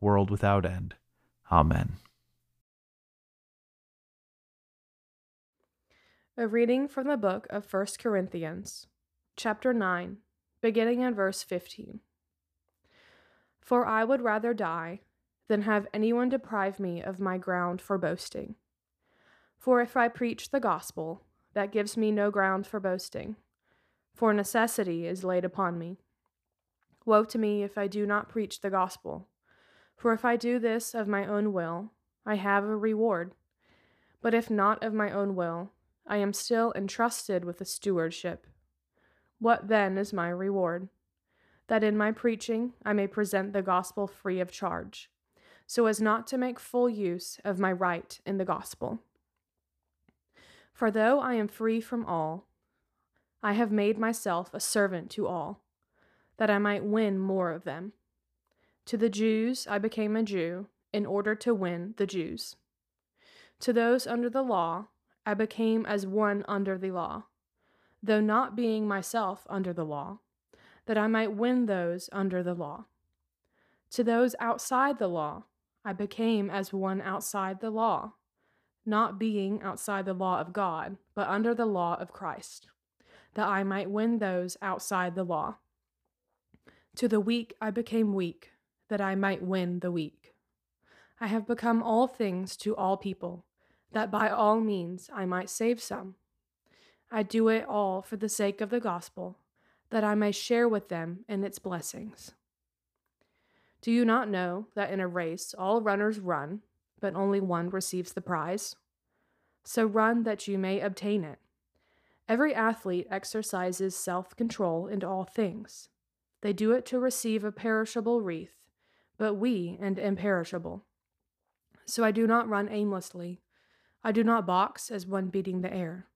world without end. Amen. A reading from the book of 1 Corinthians, chapter 9, beginning at verse 15. For I would rather die than have anyone deprive me of my ground for boasting. For if I preach the gospel, that gives me no ground for boasting, for necessity is laid upon me. Woe to me if I do not preach the gospel. For if I do this of my own will, I have a reward. But if not of my own will, I am still entrusted with a stewardship. What then is my reward? That in my preaching I may present the gospel free of charge, so as not to make full use of my right in the gospel. For though I am free from all, I have made myself a servant to all, that I might win more of them. To the Jews I became a Jew in order to win the Jews. To those under the law I became as one under the law, though not being myself under the law, that I might win those under the law. To those outside the law I became as one outside the law, not being outside the law of God, but under the law of Christ, that I might win those outside the law. To the weak I became weak that I might win the weak. I have become all things to all people, that by all means I might save some. I do it all for the sake of the gospel, that I may share with them in its blessings. Do you not know that in a race all runners run, but only one receives the prize? So run that you may obtain it. Every athlete exercises self control in all things. They do it to receive a perishable wreath but we and imperishable. So I do not run aimlessly. I do not box as one beating the air.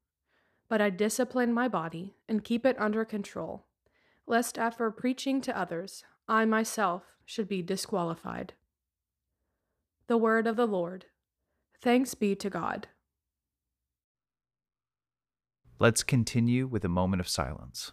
But I discipline my body and keep it under control, lest after preaching to others, I myself should be disqualified. The word of the Lord. Thanks be to God. Let's continue with a moment of silence.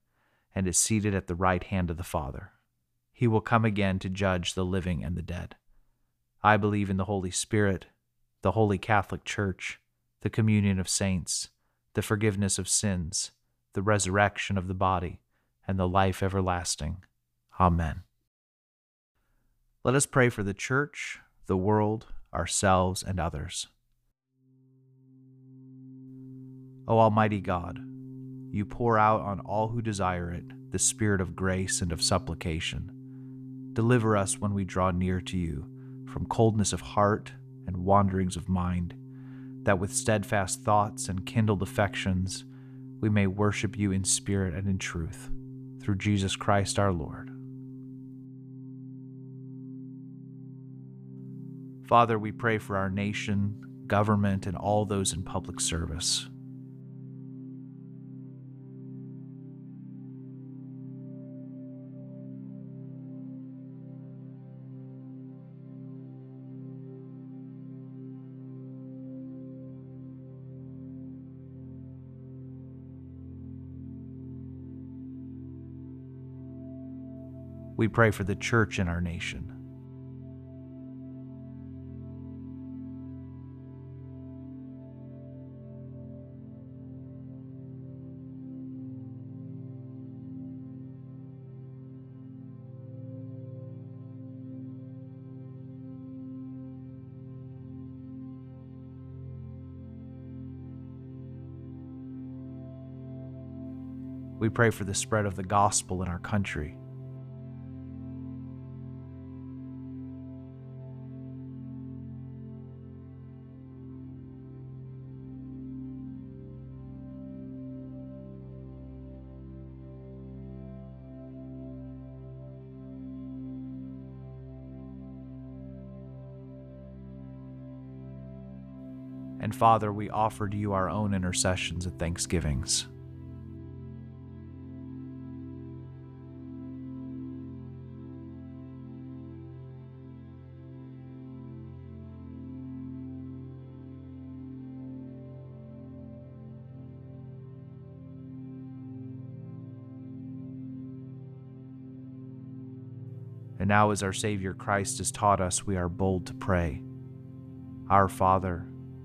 and is seated at the right hand of the Father. He will come again to judge the living and the dead. I believe in the Holy Spirit, the Holy Catholic Church, the communion of saints, the forgiveness of sins, the resurrection of the body, and the life everlasting. Amen. Let us pray for the Church, the world, ourselves, and others. O Almighty God, you pour out on all who desire it the spirit of grace and of supplication. Deliver us when we draw near to you from coldness of heart and wanderings of mind, that with steadfast thoughts and kindled affections we may worship you in spirit and in truth, through Jesus Christ our Lord. Father, we pray for our nation, government, and all those in public service. We pray for the church in our nation. We pray for the spread of the gospel in our country. And Father, we offer to you our own intercessions and thanksgivings. And now, as our Savior Christ has taught us, we are bold to pray Our Father,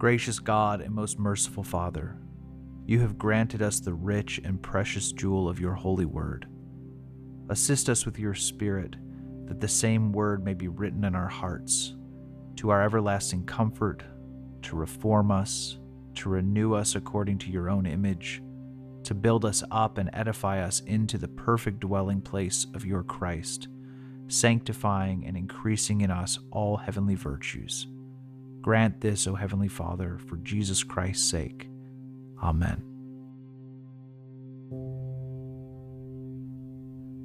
Gracious God and most merciful Father, you have granted us the rich and precious jewel of your holy word. Assist us with your Spirit, that the same word may be written in our hearts, to our everlasting comfort, to reform us, to renew us according to your own image to build us up and edify us into the perfect dwelling place of your Christ, sanctifying and increasing in us all heavenly virtues. Grant this, O Heavenly Father, for Jesus Christ's sake. Amen.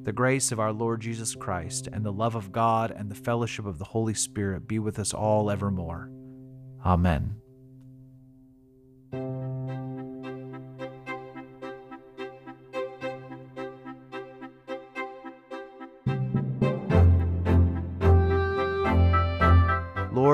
The grace of our Lord Jesus Christ, and the love of God, and the fellowship of the Holy Spirit be with us all evermore. Amen.